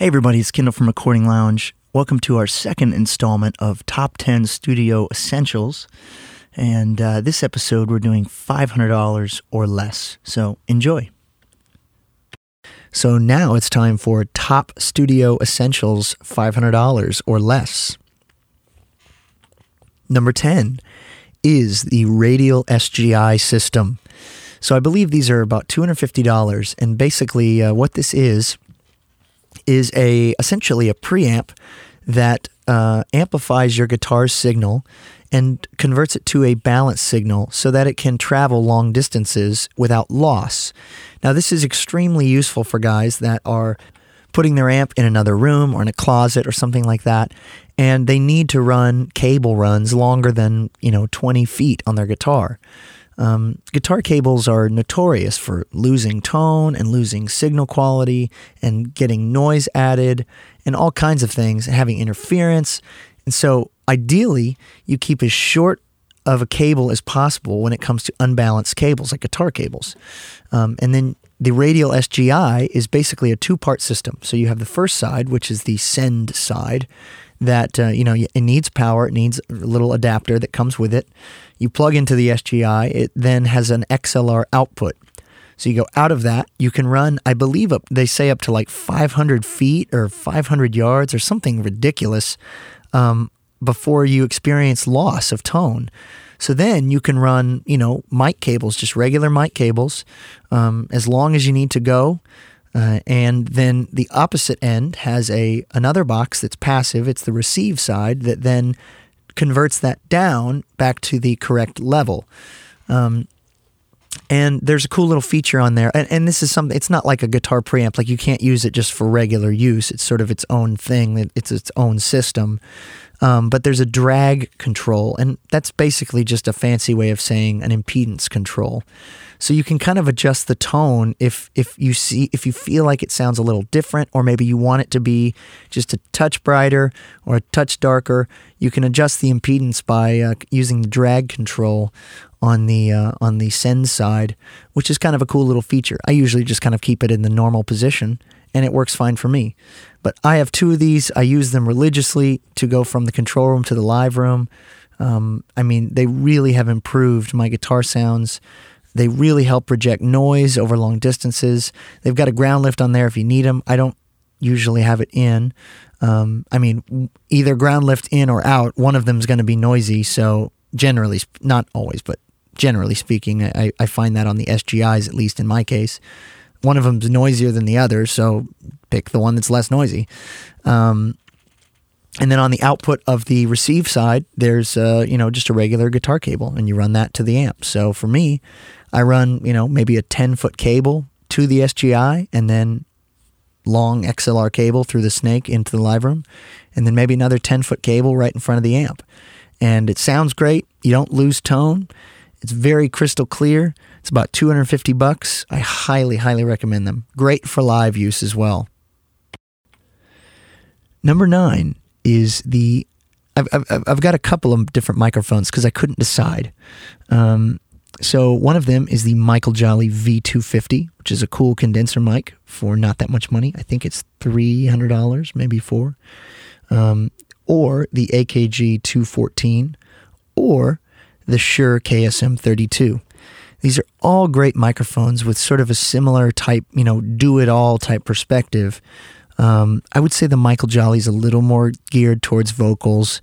Hey, everybody, it's Kendall from Recording Lounge. Welcome to our second installment of Top 10 Studio Essentials. And uh, this episode, we're doing $500 or less. So enjoy. So now it's time for Top Studio Essentials $500 or less. Number 10 is the Radial SGI system. So I believe these are about $250. And basically, uh, what this is, is a essentially a preamp that uh, amplifies your guitar's signal and converts it to a balance signal so that it can travel long distances without loss. Now, this is extremely useful for guys that are putting their amp in another room or in a closet or something like that, and they need to run cable runs longer than, you know, 20 feet on their guitar. Um, guitar cables are notorious for losing tone and losing signal quality and getting noise added and all kinds of things, and having interference. And so, ideally, you keep as short of a cable as possible when it comes to unbalanced cables like guitar cables. Um, and then the radial SGI is basically a two part system. So you have the first side, which is the send side, that uh, you know it needs power it needs a little adapter that comes with it. You plug into the sgi it then has an xlr output. So you go out of that you can run i believe up they say up to like 500 feet or 500 yards or something ridiculous um, before you experience loss of tone. So then you can run you know mic cables just regular mic cables um, as long as you need to go uh, and then the opposite end has a another box that's passive. It's the receive side that then converts that down back to the correct level. Um, and there's a cool little feature on there, and, and this is something. It's not like a guitar preamp; like you can't use it just for regular use. It's sort of its own thing. It's its own system. Um, but there's a drag control, and that's basically just a fancy way of saying an impedance control. So you can kind of adjust the tone if if you see if you feel like it sounds a little different, or maybe you want it to be just a touch brighter or a touch darker. You can adjust the impedance by uh, using the drag control on the uh, on the send side, which is kind of a cool little feature. I usually just kind of keep it in the normal position, and it works fine for me. But I have two of these. I use them religiously to go from the control room to the live room. Um, I mean, they really have improved my guitar sounds. They really help reject noise over long distances. They've got a ground lift on there if you need them. I don't usually have it in. Um, I mean, either ground lift in or out, one of them is going to be noisy. So, generally, not always, but generally speaking, I, I find that on the SGIs, at least in my case. One of them's noisier than the other, so pick the one that's less noisy. Um, and then on the output of the receive side, there's uh, you know just a regular guitar cable, and you run that to the amp. So for me, I run, you know, maybe a 10 foot cable to the SGI and then long XLR cable through the snake into the live room, and then maybe another 10 foot cable right in front of the amp. And it sounds great. You don't lose tone. It's very crystal clear. It's about 250 bucks. I highly, highly recommend them. Great for live use as well. Number nine is the. I've, I've, I've got a couple of different microphones because I couldn't decide. Um, so one of them is the Michael Joly V250, which is a cool condenser mic for not that much money. I think it's three hundred dollars, maybe four. Um, or the AKG 214, or the Shure KSM 32. These are all great microphones with sort of a similar type, you know, do it all type perspective. Um, I would say the Michael Joly is a little more geared towards vocals.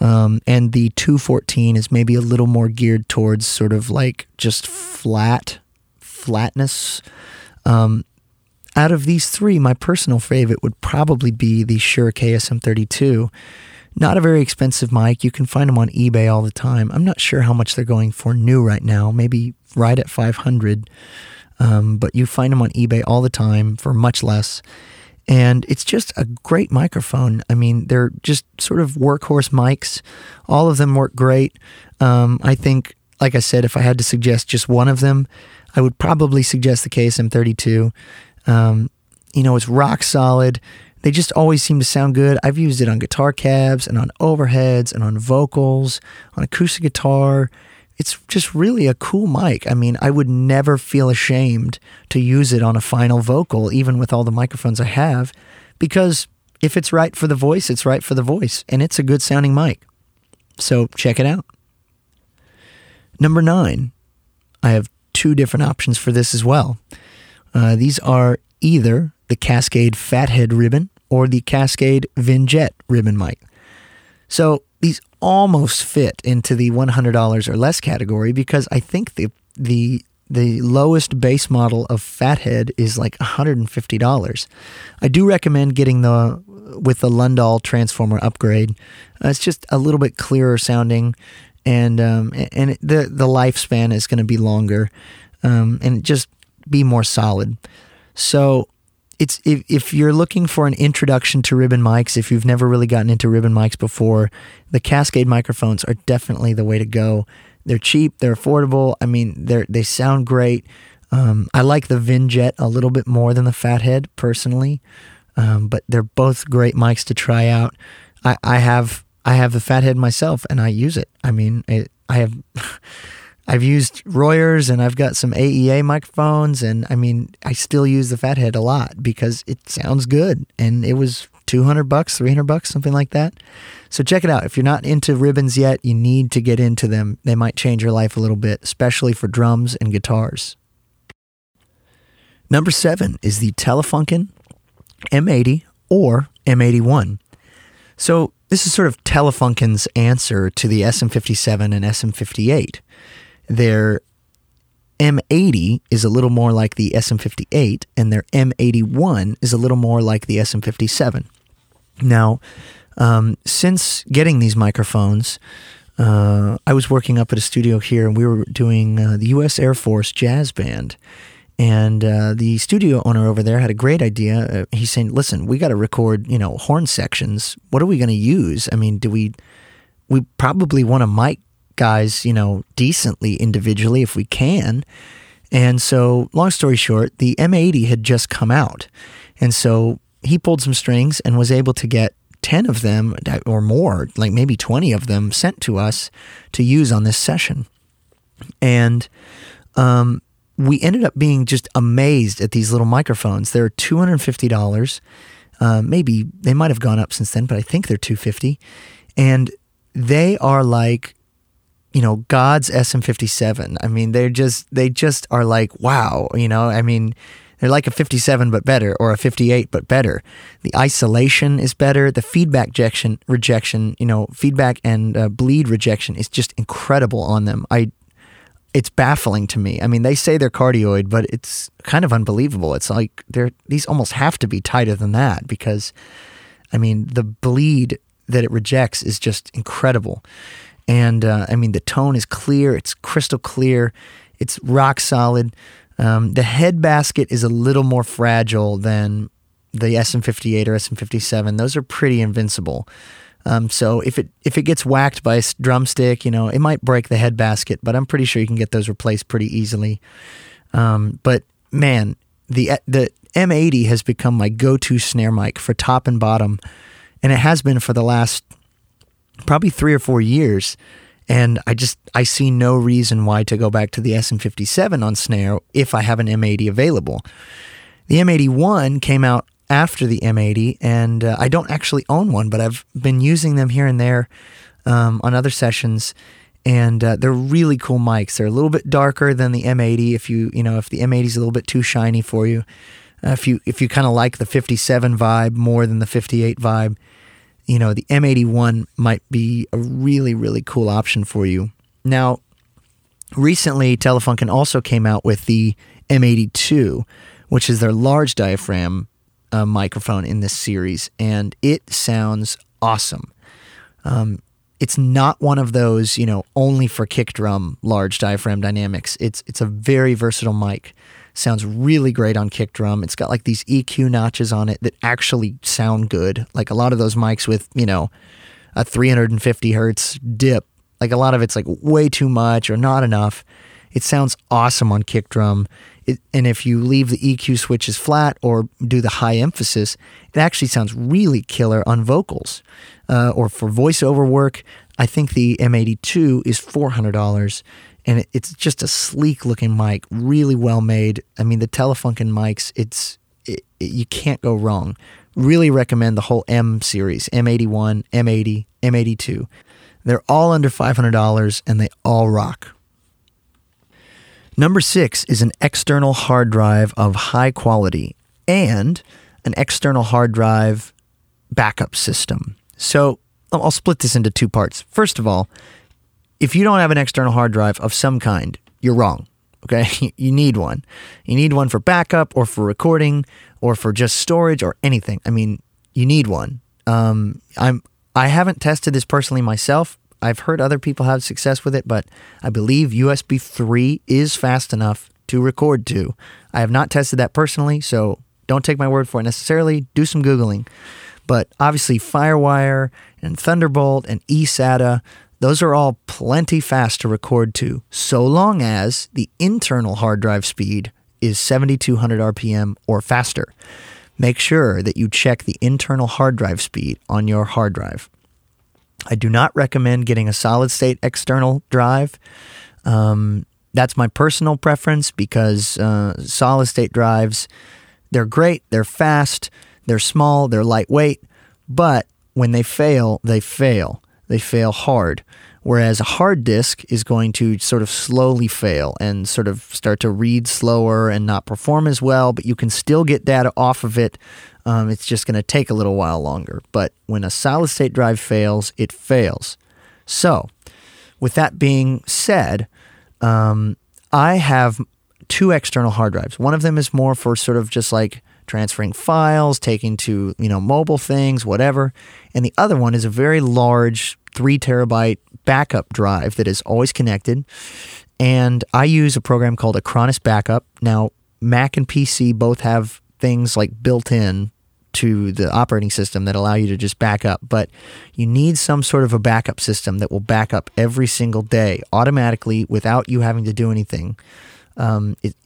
Um, and the 214 is maybe a little more geared towards sort of like just flat, flatness. Um, out of these three, my personal favorite would probably be the Shure KSM32. Not a very expensive mic. You can find them on eBay all the time. I'm not sure how much they're going for new right now, maybe right at 500. Um, but you find them on eBay all the time for much less. And it's just a great microphone. I mean, they're just sort of workhorse mics. All of them work great. Um, I think, like I said, if I had to suggest just one of them, I would probably suggest the KSM32. Um, you know, it's rock solid. They just always seem to sound good. I've used it on guitar cabs and on overheads and on vocals, on acoustic guitar it's just really a cool mic. I mean, I would never feel ashamed to use it on a final vocal, even with all the microphones I have, because if it's right for the voice, it's right for the voice, and it's a good sounding mic. So check it out. Number nine, I have two different options for this as well. Uh, these are either the Cascade Fathead ribbon or the Cascade Vinjet ribbon mic. So these almost fit into the $100 or less category because I think the the the lowest base model of Fathead is like $150. I do recommend getting the with the Lundahl transformer upgrade. Uh, it's just a little bit clearer sounding, and um, and it, the the lifespan is going to be longer, um, and just be more solid. So it's if, if you're looking for an introduction to ribbon mics, if you've never really gotten into ribbon mics before, the Cascade microphones are definitely the way to go. They're cheap, they're affordable. I mean, they they sound great. Um, I like the Vinjet a little bit more than the Fathead personally. Um, but they're both great mics to try out. I, I have I have the Fathead myself, and I use it. I mean, it, I have I've used Royers, and I've got some AEA microphones, and I mean, I still use the Fathead a lot because it sounds good, and it was 200 bucks, 300 bucks, something like that. So check it out. If you're not into ribbons yet, you need to get into them. They might change your life a little bit, especially for drums and guitars. Number seven is the Telefunken M80 or M81. So this is sort of Telefunken's answer to the SM57 and SM58. Their M80 is a little more like the SM58, and their M81 is a little more like the SM57. Now, um, since getting these microphones, uh, I was working up at a studio here, and we were doing uh, the U.S. Air Force Jazz Band. And uh, the studio owner over there had a great idea. Uh, he's saying, "Listen, we got to record, you know, horn sections. What are we going to use? I mean, do we? We probably want to mic guys, you know, decently individually if we can." And so, long story short, the M80 had just come out, and so he pulled some strings and was able to get 10 of them or more, like maybe 20 of them, sent to us to use on this session. And um, we ended up being just amazed at these little microphones. They're $250. Uh, maybe they might have gone up since then, but I think they're 250 And they are like, you know, God's SM57. I mean, they're just, they just are like, wow, you know, I mean, they're like a 57 but better or a 58 but better. The isolation is better. The feedback rejection, rejection, you know, feedback and uh, bleed rejection is just incredible on them. I it's baffling to me. I mean, they say they're cardioid, but it's kind of unbelievable. It's like they're these almost have to be tighter than that because, I mean, the bleed that it rejects is just incredible. And uh, I mean, the tone is clear. It's crystal clear. It's rock solid. Um, the head basket is a little more fragile than the SM58 or SM57. Those are pretty invincible. Um, so if it if it gets whacked by a drumstick, you know, it might break the head basket, but I'm pretty sure you can get those replaced pretty easily. Um, but man, the the M80 has become my go-to snare mic for top and bottom, and it has been for the last probably three or four years. And I just I see no reason why to go back to the SM57 on snare if I have an M80 available. The M81 came out after the M80, and uh, I don't actually own one, but I've been using them here and there um, on other sessions, and uh, they're really cool mics. They're a little bit darker than the M80. If you you know if the M80 is a little bit too shiny for you, uh, if you if you kind of like the 57 vibe more than the 58 vibe, you know the M81 might be a really really cool option for you. Now, recently Telefunken also came out with the M82, which is their large diaphragm uh, microphone in this series, and it sounds awesome. Um, it's not one of those, you know, only for kick drum large diaphragm dynamics. It's it's a very versatile mic. Sounds really great on kick drum. It's got like these EQ notches on it that actually sound good. Like a lot of those mics with, you know, a 350 hertz dip. Like a lot of it's like way too much or not enough. It sounds awesome on kick drum. It, and if you leave the EQ switches flat or do the high emphasis, it actually sounds really killer on vocals. Uh, or for voiceover work, I think the M82 is $400 and it, it's just a sleek looking mic, really well made. I mean, the Telefunken mics, it's it, it, you can't go wrong. really recommend the whole M series M81, M80, M82. They're all under $500 and they all rock. Number six is an external hard drive of high quality and an external hard drive backup system. So I'll split this into two parts. First of all, if you don't have an external hard drive of some kind, you're wrong. Okay. You need one. You need one for backup or for recording or for just storage or anything. I mean, you need one. Um, I'm, I haven't tested this personally myself. I've heard other people have success with it, but I believe USB 3 is fast enough to record to. I have not tested that personally, so don't take my word for it necessarily. Do some Googling. But obviously, Firewire and Thunderbolt and eSATA, those are all plenty fast to record to, so long as the internal hard drive speed is 7200 RPM or faster. Make sure that you check the internal hard drive speed on your hard drive. I do not recommend getting a solid state external drive. Um, that's my personal preference because uh, solid state drives, they're great, they're fast, they're small, they're lightweight, but when they fail, they fail. They fail hard. Whereas a hard disk is going to sort of slowly fail and sort of start to read slower and not perform as well, but you can still get data off of it. Um, it's just going to take a little while longer. But when a solid state drive fails, it fails. So, with that being said, um, I have two external hard drives. One of them is more for sort of just like transferring files, taking to, you know, mobile things, whatever. And the other one is a very large three terabyte backup drive that is always connected. And I use a program called Acronis Backup. Now, Mac and PC both have things like built in to the operating system that allow you to just back up, but you need some sort of a backup system that will back up every single day automatically without you having to do anything. Um, it,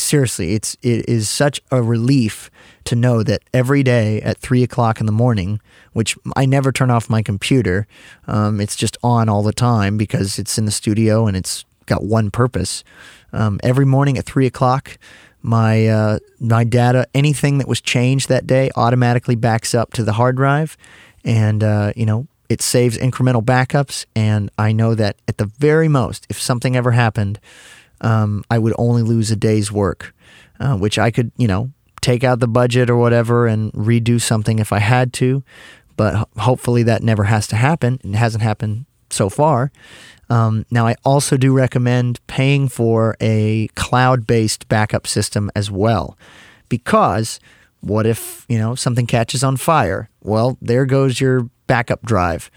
seriously, it's it is such a relief to know that every day at three o'clock in the morning, which I never turn off my computer, um, it's just on all the time because it's in the studio and it's got one purpose. Um, every morning at three o'clock, my uh, my data, anything that was changed that day, automatically backs up to the hard drive, and uh, you know it saves incremental backups. And I know that at the very most, if something ever happened um, I would only lose a day's work, uh, which I could, you know, take out the budget or whatever and redo something if I had to. But ho- hopefully that never has to happen. It hasn't happened so far. Um, now, I also do recommend paying for a cloud based backup system as well. Because what if, you know, something catches on fire? Well, there goes your backup drive.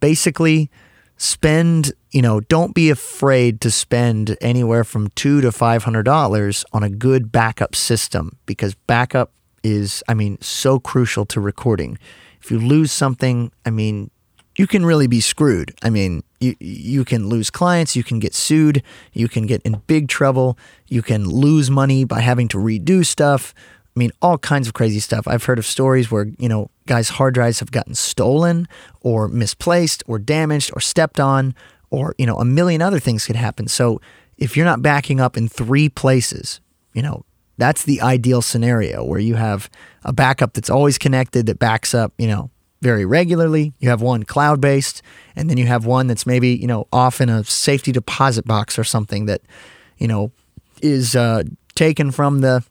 Basically, spend you know don't be afraid to spend anywhere from two to five hundred dollars on a good backup system because backup is i mean so crucial to recording. If you lose something i mean you can really be screwed. I mean you you can lose clients you can get sued you can get in big trouble you can lose money by having to redo stuff. I mean, all kinds of crazy stuff. I've heard of stories where, you know, guys' hard drives have gotten stolen or misplaced or damaged or stepped on, or, you know, a million other things could happen. So if you're not backing up in three places, you know, that's the ideal scenario where you have a backup that's always connected that backs up, you know, very regularly. You have one cloud based, and then you have one that's maybe, you know, off in a safety deposit box or something that, you know, is uh, taken from the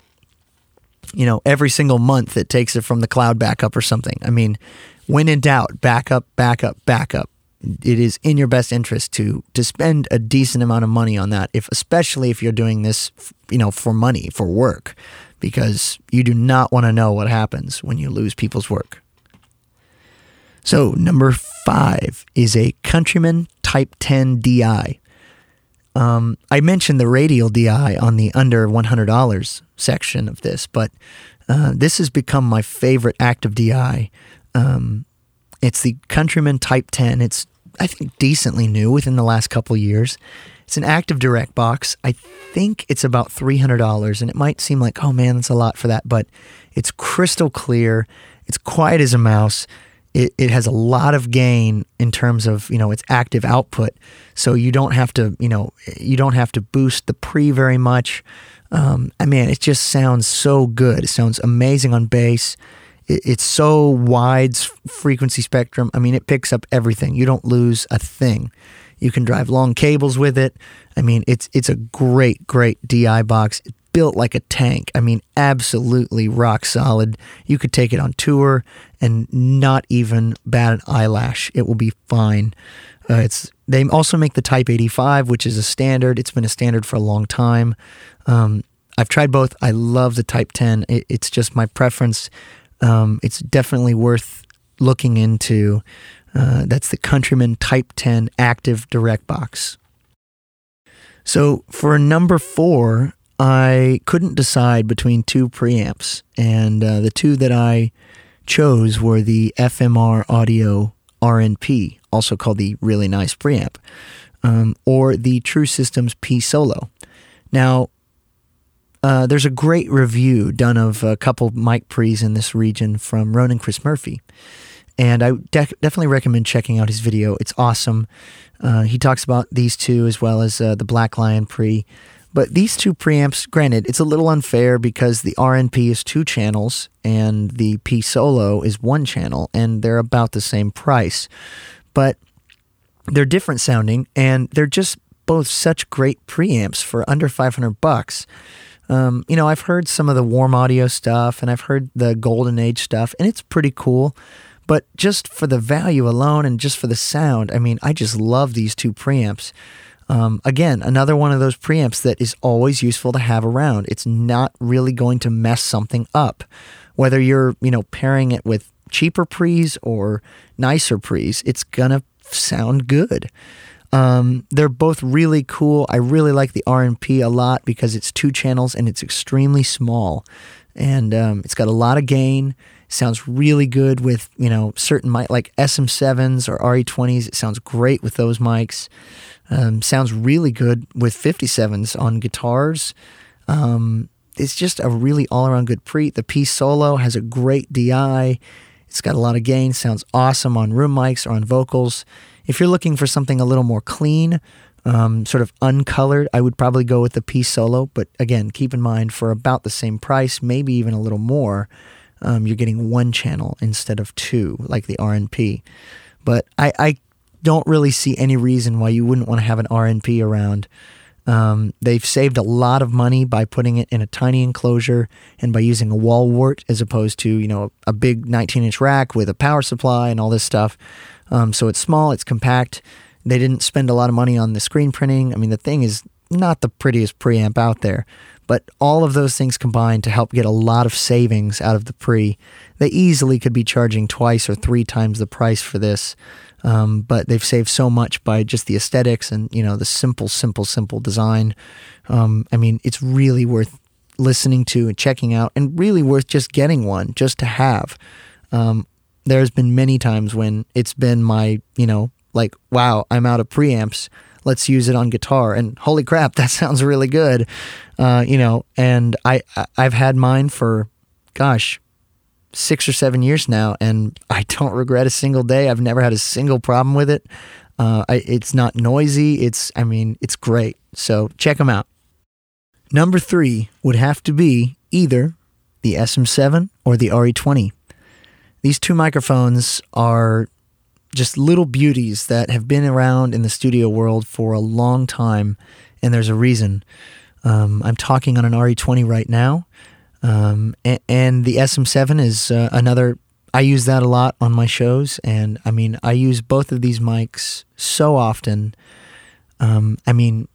you know, every single month it takes it from the cloud backup or something. I mean, when in doubt, backup, backup, backup. It is in your best interest to to spend a decent amount of money on that, if especially if you're doing this, you know, for money, for work, because you do not want to know what happens when you lose people's work. So, number five is a Countryman Type 10 DI. Um, I mentioned the radial DI on the under $100 section of this, but uh, this has become my favorite active DI. Um, it's the Countryman Type 10. It's, I think, decently new within the last couple years. It's an active direct box. I think it's about $300, and it might seem like, oh man, that's a lot for that, but it's crystal clear. It's quiet as a mouse it, it has a lot of gain in terms of you know its active output so you don't have to you know you don't have to boost the pre very much um, I mean it just sounds so good it sounds amazing on bass it, it's so wide frequency spectrum. I mean, it picks up everything. You don't lose a thing. You can drive long cables with it. I mean, it's it's a great, great DI box. Built like a tank. I mean, absolutely rock solid. You could take it on tour and not even bat an eyelash. It will be fine. Uh, it's they also make the Type 85, which is a standard. It's been a standard for a long time. Um, I've tried both. I love the Type 10. It, it's just my preference. Um, it's definitely worth looking into. Uh, that's the Countryman Type 10 Active Direct Box. So for number four, I couldn't decide between two preamps, and uh, the two that I chose were the FMR Audio RNP, also called the really nice preamp, um, or the True Systems P Solo. Now, uh, there's a great review done of a couple mic pre's in this region from Ronan Chris Murphy. And I de- definitely recommend checking out his video. It's awesome. Uh, he talks about these two as well as uh, the Black Lion pre. But these two preamps, granted, it's a little unfair because the RNP is two channels and the P Solo is one channel, and they're about the same price. But they're different sounding, and they're just both such great preamps for under 500 bucks. Um, you know, I've heard some of the warm audio stuff and I've heard the golden age stuff, and it's pretty cool. But just for the value alone and just for the sound, I mean, I just love these two preamps. Um, again, another one of those preamps that is always useful to have around. It's not really going to mess something up, whether you're you know pairing it with cheaper pre's or nicer pre's. It's gonna sound good. Um, they're both really cool. I really like the RNP a lot because it's two channels and it's extremely small, and um, it's got a lot of gain. Sounds really good with you know certain mic like SM7s or RE20s. It sounds great with those mics. Um, sounds really good with 57s on guitars. Um, it's just a really all around good pre. The P Solo has a great DI. It's got a lot of gain. Sounds awesome on room mics or on vocals. If you're looking for something a little more clean, um, sort of uncolored, I would probably go with the P Solo. But again, keep in mind for about the same price, maybe even a little more, um, you're getting one channel instead of two, like the RNP. But I, I don't really see any reason why you wouldn't want to have an RNP around. Um, they've saved a lot of money by putting it in a tiny enclosure and by using a wall wart as opposed to you know a big 19 inch rack with a power supply and all this stuff. Um, so it's small, it's compact. They didn't spend a lot of money on the screen printing. I mean, the thing is not the prettiest preamp out there, but all of those things combined to help get a lot of savings out of the pre. They easily could be charging twice or three times the price for this. Um, but they've saved so much by just the aesthetics and you know the simple, simple, simple design. Um, I mean, it's really worth listening to and checking out, and really worth just getting one just to have. Um, there's been many times when it's been my you know like wow, I'm out of preamps. Let's use it on guitar, and holy crap, that sounds really good. Uh, you know, and I I've had mine for, gosh, six or seven years now, and I don't regret a single day. I've never had a single problem with it. Uh, I, it's not noisy. It's, I mean, it's great. So check them out. Number three would have to be either the SM7 or the RE20. These two microphones are just little beauties that have been around in the studio world for a long time, and there's a reason. Um, I'm talking on an RE20 right now. Um, and, and, the SM7 is uh, another. I use that a lot on my shows, and I mean, I use both of these mics so often. Um, I mean,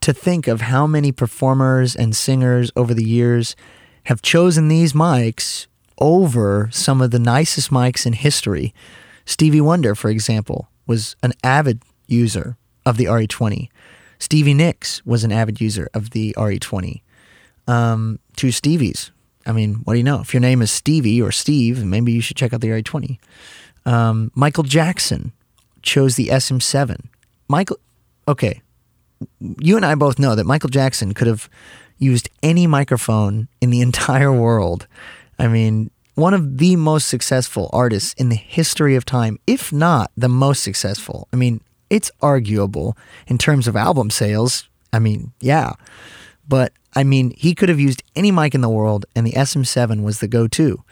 to think of how many performers and singers over the years have chosen these mics over some of the nicest mics in history. Stevie Wonder, for example, was an avid user of the RE20. Stevie Nicks was an avid user of the RE20 um, two Stevies. I mean, what do you know? If your name is Stevie or Steve, maybe you should check out the RE20. Um, Michael Jackson chose the SM7. Michael, okay, you and I both know that Michael Jackson could have used any microphone in the entire world. I mean, one of the most successful artists in the history of time, if not the most successful. I mean, it's arguable in terms of album sales. I mean, yeah. But I mean, he could have used any mic in the world, and the SM7 was the go to.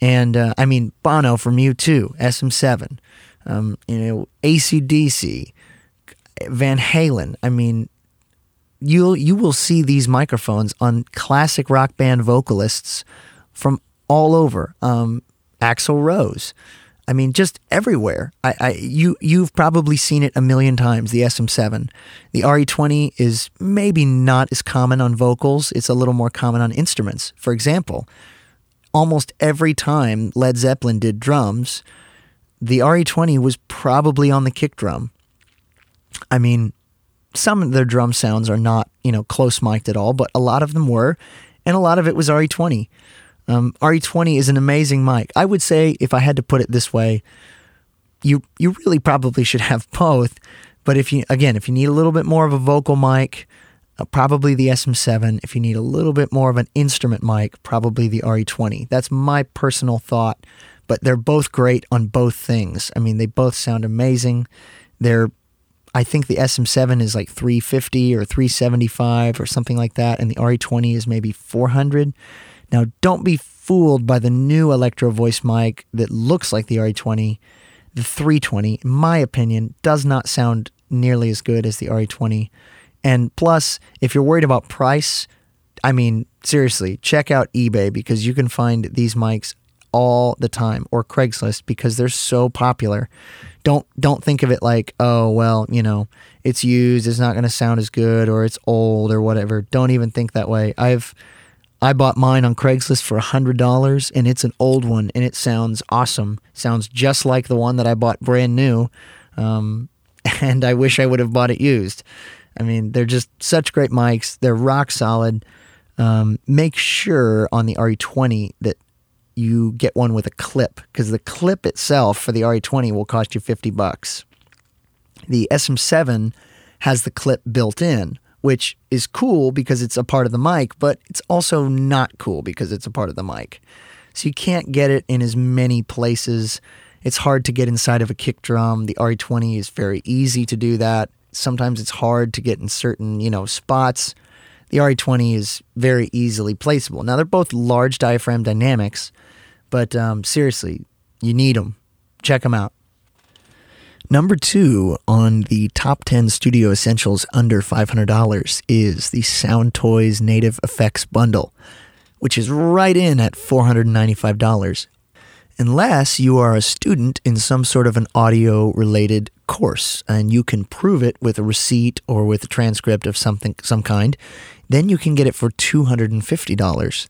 And uh, I mean, Bono from U2, SM7, um, you know, ACDC, Van Halen. I mean, you'll you will see these microphones on classic rock band vocalists from all over. Um, Axl Rose. I mean, just everywhere. I, I, you, you've probably seen it a million times. The SM7, the RE20 is maybe not as common on vocals. It's a little more common on instruments. For example, almost every time Led Zeppelin did drums, the RE20 was probably on the kick drum. I mean, some of their drum sounds are not, you know, close mic'd at all, but a lot of them were, and a lot of it was RE20. Um, RE20 is an amazing mic. I would say, if I had to put it this way, you you really probably should have both. But if you again, if you need a little bit more of a vocal mic, uh, probably the SM7. If you need a little bit more of an instrument mic, probably the RE20. That's my personal thought. But they're both great on both things. I mean, they both sound amazing. They're I think the SM7 is like 350 or 375 or something like that, and the RE20 is maybe 400. Now, don't be fooled by the new Electro Voice mic that looks like the RE20. The 320, in my opinion, does not sound nearly as good as the RE20. And plus, if you're worried about price, I mean, seriously, check out eBay because you can find these mics all the time or Craigslist because they're so popular. Don't don't think of it like, oh, well, you know, it's used, it's not going to sound as good or it's old or whatever. Don't even think that way. I've I bought mine on Craigslist for $100 and it's an old one and it sounds awesome. Sounds just like the one that I bought brand new. Um, and I wish I would have bought it used. I mean, they're just such great mics. They're rock solid. Um, make sure on the RE20 that you get one with a clip because the clip itself for the RE20 will cost you 50 bucks. The SM7 has the clip built in, which is cool because it's a part of the mic, but it's also not cool because it's a part of the mic. So you can't get it in as many places. It's hard to get inside of a kick drum. The RE20 is very easy to do that. Sometimes it's hard to get in certain, you know, spots. The RE20 is very easily placeable. Now they're both large diaphragm dynamics, but um, seriously, you need them. Check them out. Number two on the top 10 studio essentials under $500 is the Soundtoys Native Effects Bundle, which is right in at $495. Unless you are a student in some sort of an audio related course and you can prove it with a receipt or with a transcript of something some kind, then you can get it for $250.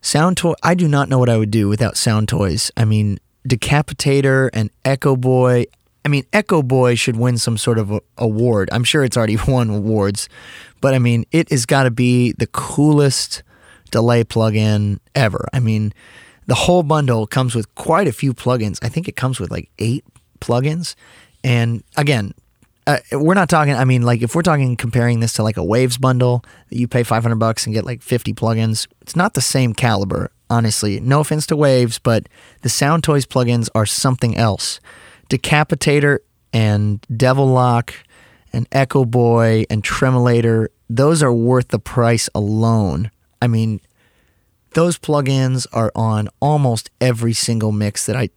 Soundtoy I do not know what I would do without Soundtoys. I mean, Decapitator and Echo Boy, I mean, Echo Boy should win some sort of a, award. I'm sure it's already won awards, but I mean, it has got to be the coolest delay plugin ever. I mean, the whole bundle comes with quite a few plugins. I think it comes with like eight plugins. And again, uh, we're not talking. I mean, like if we're talking comparing this to like a Waves bundle that you pay 500 bucks and get like 50 plugins, it's not the same caliber. Honestly, no offense to Waves, but the Sound Toys plugins are something else. Decapitator and Devil-Loc and Echo Boy and Tremolator, those are worth the price alone. I mean, those plugins are on almost every single mix that I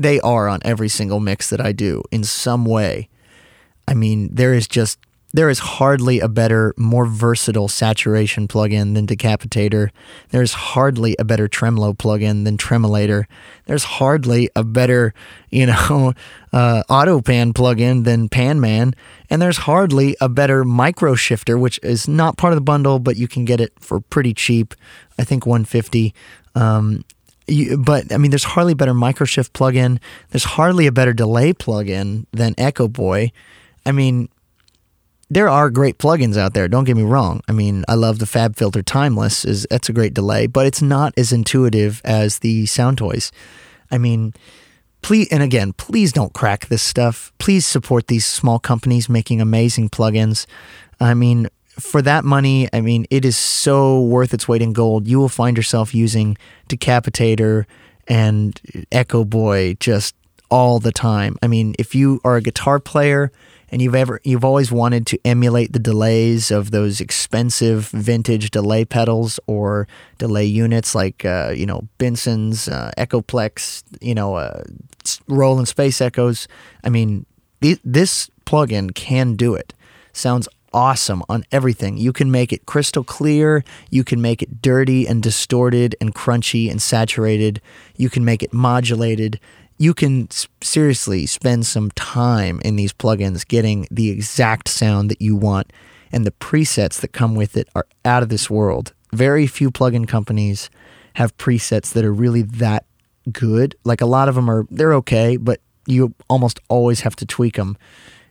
they are on every single mix that I do in some way. I mean, there is just there is hardly a better, more versatile saturation plugin than Decapitator. There's hardly a better tremolo plugin than Tremolator. There's hardly a better, you know, uh, auto pan plugin than Panman. And there's hardly a better micro shifter, which is not part of the bundle, but you can get it for pretty cheap. I think 150. Um, you, but I mean, there's hardly a better microshift plugin. There's hardly a better delay plugin than Echo Boy. I mean, there are great plugins out there. Don't get me wrong. I mean, I love the FabFilter Timeless. is That's a great delay, but it's not as intuitive as the Soundtoys. I mean, please, and again, please don't crack this stuff. Please support these small companies making amazing plugins. I mean, for that money, I mean, it is so worth its weight in gold. You will find yourself using Decapitator and Echo Boy just all the time. I mean, if you are a guitar player and you've ever you've always wanted to emulate the delays of those expensive vintage delay pedals or delay units like uh, you know Benson's uh, Echoplex, you know uh, Roland Space Echoes. I mean, th- this plugin can do it. Sounds awesome on everything. You can make it crystal clear, you can make it dirty and distorted and crunchy and saturated, you can make it modulated. You can seriously spend some time in these plugins getting the exact sound that you want, and the presets that come with it are out of this world. Very few plugin companies have presets that are really that good. Like a lot of them are, they're okay, but you almost always have to tweak them.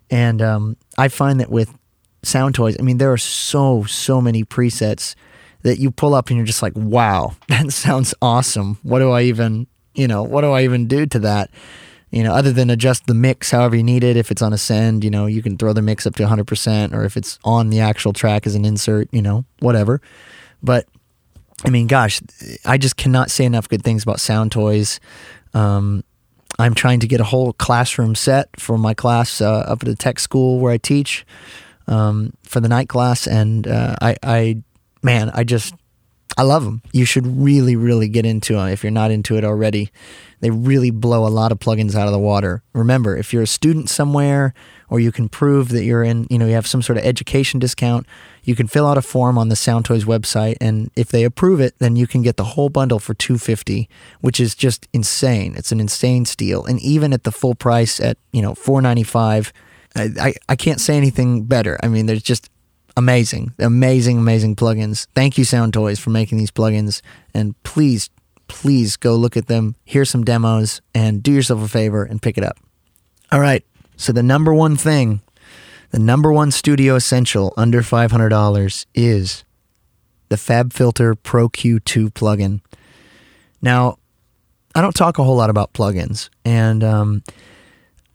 And um, I find that with Sound Toys, I mean, there are so, so many presets that you pull up and you're just like, wow, that sounds awesome. What do I even, you know, what do I even do to that? You know, other than adjust the mix however you need it. If it's on a send, you know, you can throw the mix up to 100%, or if it's on the actual track as an insert, you know, whatever. But I mean, gosh, I just cannot say enough good things about Soundtoys. Um, I'm trying to get a whole classroom set for my class uh, up at the tech school where I teach um, for the night class, and uh, I, I, man, I just, I love them. You should really, really get into them if you're not into it already. They really blow a lot of plugins out of the water. Remember, if you're a student somewhere, or you can prove that you're in, you know, you have some sort of education discount, you can fill out a form on the Soundtoys website, and if they approve it, then you can get the whole bundle for two fifty, which is just insane. It's an insane steal, and even at the full price at you know four ninety five I, I, can't say anything better. I mean, there's just amazing, amazing, amazing plugins. Thank you, Sound Toys, for making these plugins. And please, please go look at them, hear some demos, and do yourself a favor and pick it up. All right. So, the number one thing, the number one studio essential under $500 is the FabFilter Pro Q2 plugin. Now, I don't talk a whole lot about plugins, and um,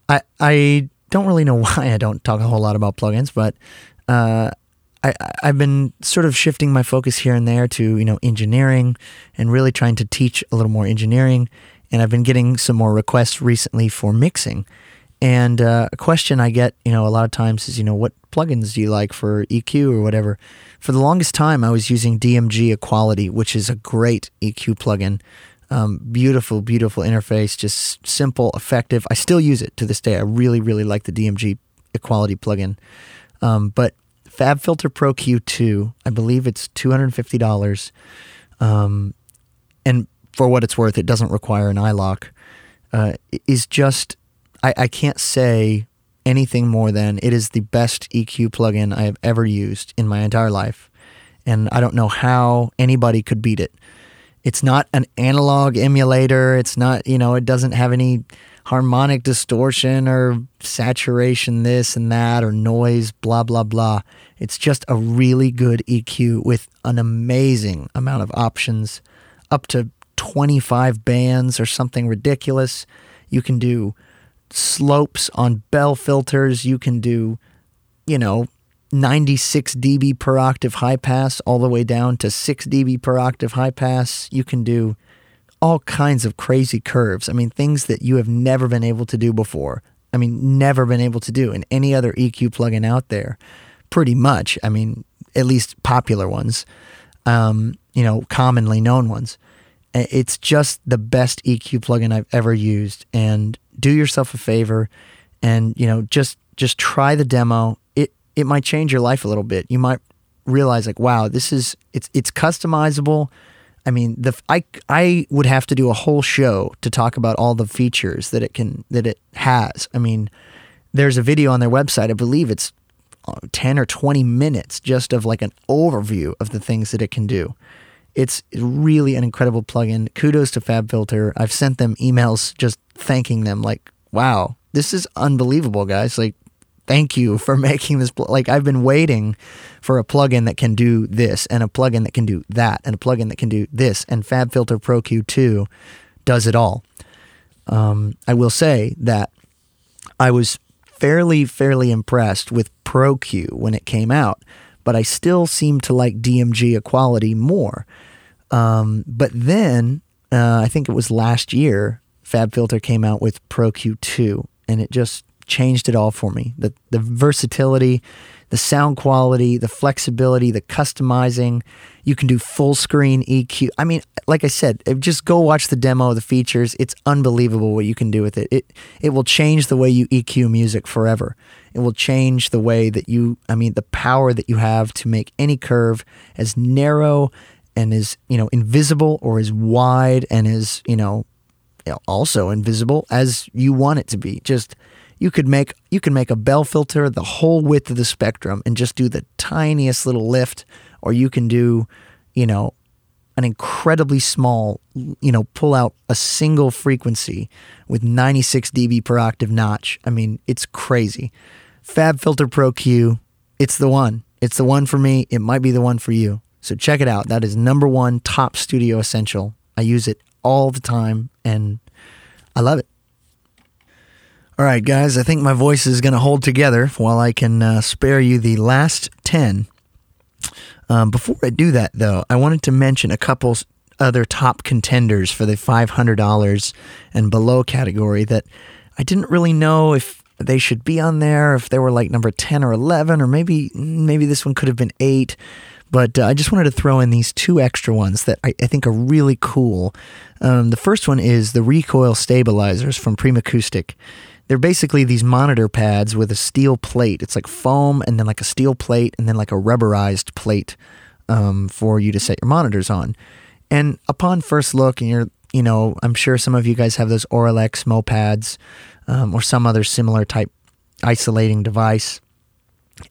I I don't really know why I don't talk a whole lot about plugins, but uh, I, I've been sort of shifting my focus here and there to you know engineering and really trying to teach a little more engineering. And I've been getting some more requests recently for mixing. And uh, a question I get, you know, a lot of times is, you know, what plugins do you like for EQ or whatever? For the longest time, I was using DMG Equality, which is a great EQ plugin. Um, beautiful, beautiful interface, just simple, effective. I still use it to this day. I really, really like the DMG Equality plugin. Um, but FabFilter Pro Q2, I believe it's $250. Um, and for what it's worth, it doesn't require an iLok. Uh, is just, I, I can't say anything more than it is the best EQ plugin I have ever used in my entire life. And I don't know how anybody could beat it. It's not an analog emulator. It's not, you know, it doesn't have any harmonic distortion or saturation, this and that, or noise, blah, blah, blah. It's just a really good EQ with an amazing amount of options, up to 25 bands or something ridiculous. You can do slopes on bell filters. You can do, you know, 96 dB per octave high pass all the way down to 6 dB per octave high pass. You can do all kinds of crazy curves. I mean, things that you have never been able to do before. I mean, never been able to do in any other EQ plugin out there, pretty much. I mean, at least popular ones, um, you know, commonly known ones. It's just the best EQ plugin I've ever used. And do yourself a favor and, you know, just just try the demo it it might change your life a little bit. You might realize like, wow, this is it's it's customizable. I mean, the I I would have to do a whole show to talk about all the features that it can that it has. I mean, there's a video on their website. I believe it's uh, 10 or 20 minutes just of like an overview of the things that it can do. It's really an incredible plugin. Kudos to FabFilter. I've sent them emails just thanking them like, wow, this is unbelievable, guys. Like thank you for making this pl-. like I've been waiting for a plugin that can do this and a plugin that can do that and a plugin that can do this and FabFilter Pro Q2 does it all. Um, I will say that I was fairly fairly impressed with Pro Q when it came out, but I still seem to like DMG Equality more. Um, but then uh, I think it was last year FabFilter came out with Pro Q2, and it just changed it all for me. The the versatility, the sound quality, the flexibility, the customizing. You can do full screen EQ. I mean, like I said, just go watch the demo of the features. It's unbelievable what you can do with it. It it will change the way you EQ music forever. It will change the way that you I mean, the power that you have to make any curve as narrow and as, you know, invisible or as wide and as, you know, also invisible as you want it to be. Just you could make you can make a bell filter the whole width of the spectrum and just do the tiniest little lift or you can do you know an incredibly small you know pull out a single frequency with 96 dB per octave notch. I mean it's crazy. FabFilter Pro Q it's the one. It's the one for me. It might be the one for you. So check it out. That is number one top studio essential. I use it all the time and i love it all right, guys, I think my voice is going to hold together while I can uh, spare you the last 10. Um, before I do that, though, I wanted to mention a couple other top contenders for the $500 and below category that I didn't really know if they should be on there, if they were like number 10 or 11, or maybe maybe this one could have been 8. But uh, I just wanted to throw in these two extra ones that I, I think are really cool. Um, the first one is the recoil stabilizers from Primacoustic they're basically these monitor pads with a steel plate. It's like foam and then like a steel plate and then like a rubberized plate um, for you to set your monitors on. And upon first look, and you're, you know, I'm sure some of you guys have those Auralex Mopads um, or some other similar type isolating device.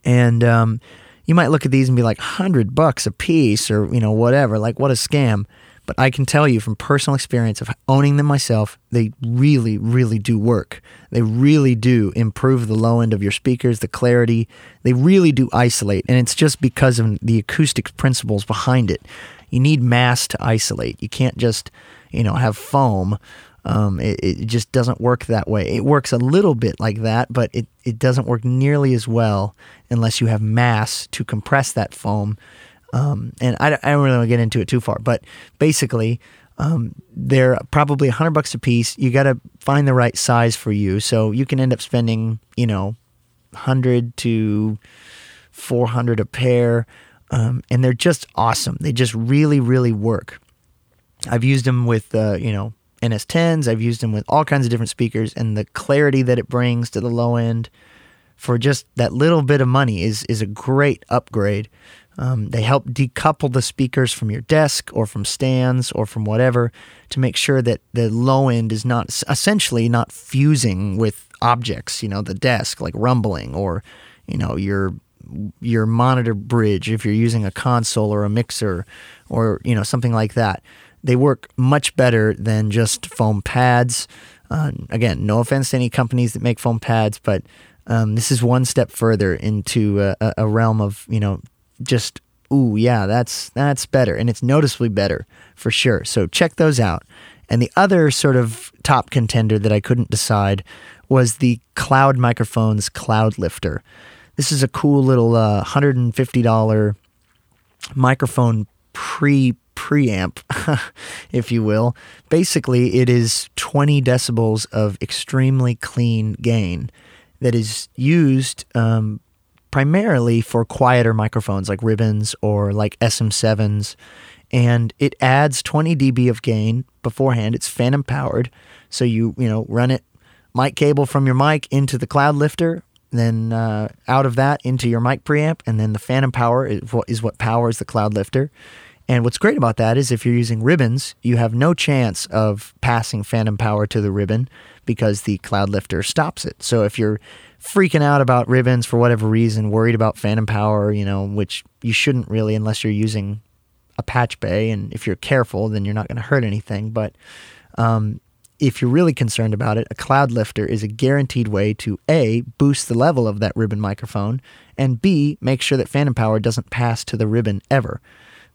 And um, you might look at these and be like, 100 bucks a piece or, you know, whatever. Like, what a scam. But I can tell you from personal experience of owning them myself, they really, really do work. They really do improve the low end of your speakers, the clarity. They really do isolate. And it's just because of the acoustics principles behind it. You need mass to isolate. You can't just, you know, have foam. Um, it, it just doesn't work that way. It works a little bit like that, but it, it doesn't work nearly as well unless you have mass to compress that foam um, and I, I don't really want to get into it too far, but basically, um, they're probably a hundred bucks a piece. You got to find the right size for you, so you can end up spending, you know, hundred to four hundred a pair, um, and they're just awesome. They just really, really work. I've used them with, uh, you know, NS10s. I've used them with all kinds of different speakers, and the clarity that it brings to the low end for just that little bit of money is is a great upgrade. Um, they help decouple the speakers from your desk or from stands or from whatever to make sure that the low end is not essentially not fusing with objects, you know, the desk like rumbling or, you know, your your monitor bridge if you're using a console or a mixer or, you know, something like that. They work much better than just foam pads. Uh, again, no offense to any companies that make foam pads, but um, this is one step further into a, a realm of you know just ooh yeah that's that's better and it's noticeably better for sure. So check those out. And the other sort of top contender that i couldn't decide was the cloud microphones Cloudlifter. This is a cool little uh, $150 microphone pre preamp if you will. Basically it is 20 decibels of extremely clean gain that is used um, primarily for quieter microphones like ribbons or like SM7s. And it adds 20 dB of gain beforehand. It's phantom powered. So you, you know, run it mic cable from your mic into the Cloudlifter, then uh, out of that into your mic preamp, and then the phantom power is what, is what powers the Cloudlifter. And what's great about that is if you're using ribbons, you have no chance of passing phantom power to the ribbon because the Cloudlifter stops it. So if you're freaking out about ribbons for whatever reason, worried about phantom power, you know, which you shouldn't really unless you're using a patch bay. And if you're careful, then you're not going to hurt anything. But um, if you're really concerned about it, a Cloudlifter is a guaranteed way to A, boost the level of that ribbon microphone, and B, make sure that phantom power doesn't pass to the ribbon ever.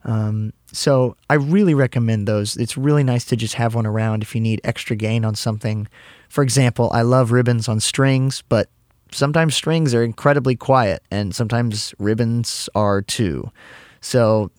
Um, so I really recommend those. It's really nice to just have one around if you need extra gain on something. For example, I love ribbons on strings, but sometimes strings are incredibly quiet and sometimes ribbons are too. So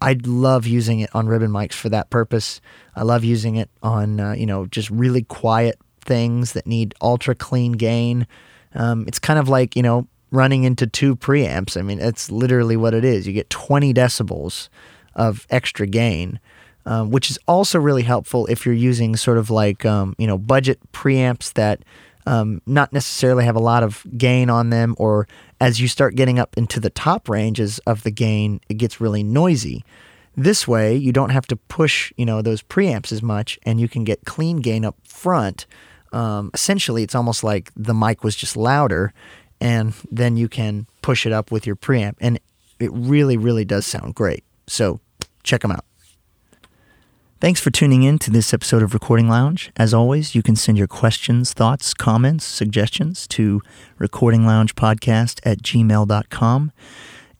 I love using it on ribbon mics for that purpose. I love using it on uh, you know just really quiet things that need ultra clean gain. Um, it's kind of like you know running into two preamps. I mean, that's literally what it is. You get 20 decibels of extra gain, um, which is also really helpful if you're using sort of like um, you know budget preamps that um, not necessarily have a lot of gain on them, or as you start getting up into the top ranges of the gain, it gets really noisy. This way, you don't have to push, you know, those preamps as much, and you can get clean gain up front. Um, essentially, it's almost like the mic was just louder, and then you can push it up with your preamp, and it really, really does sound great. So, check them out. Thanks for tuning in to this episode of Recording Lounge. As always, you can send your questions, thoughts, comments, suggestions to recordingloungepodcast at gmail.com.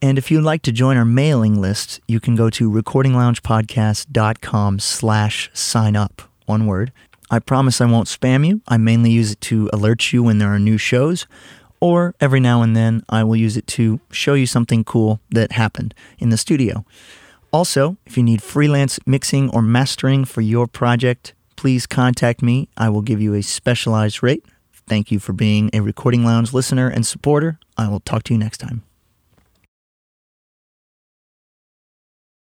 And if you'd like to join our mailing list, you can go to recordingloungepodcast.com slash sign up. One word. I promise I won't spam you. I mainly use it to alert you when there are new shows, or every now and then I will use it to show you something cool that happened in the studio. Also, if you need freelance mixing or mastering for your project, please contact me. I will give you a specialized rate. Thank you for being a Recording Lounge listener and supporter. I will talk to you next time.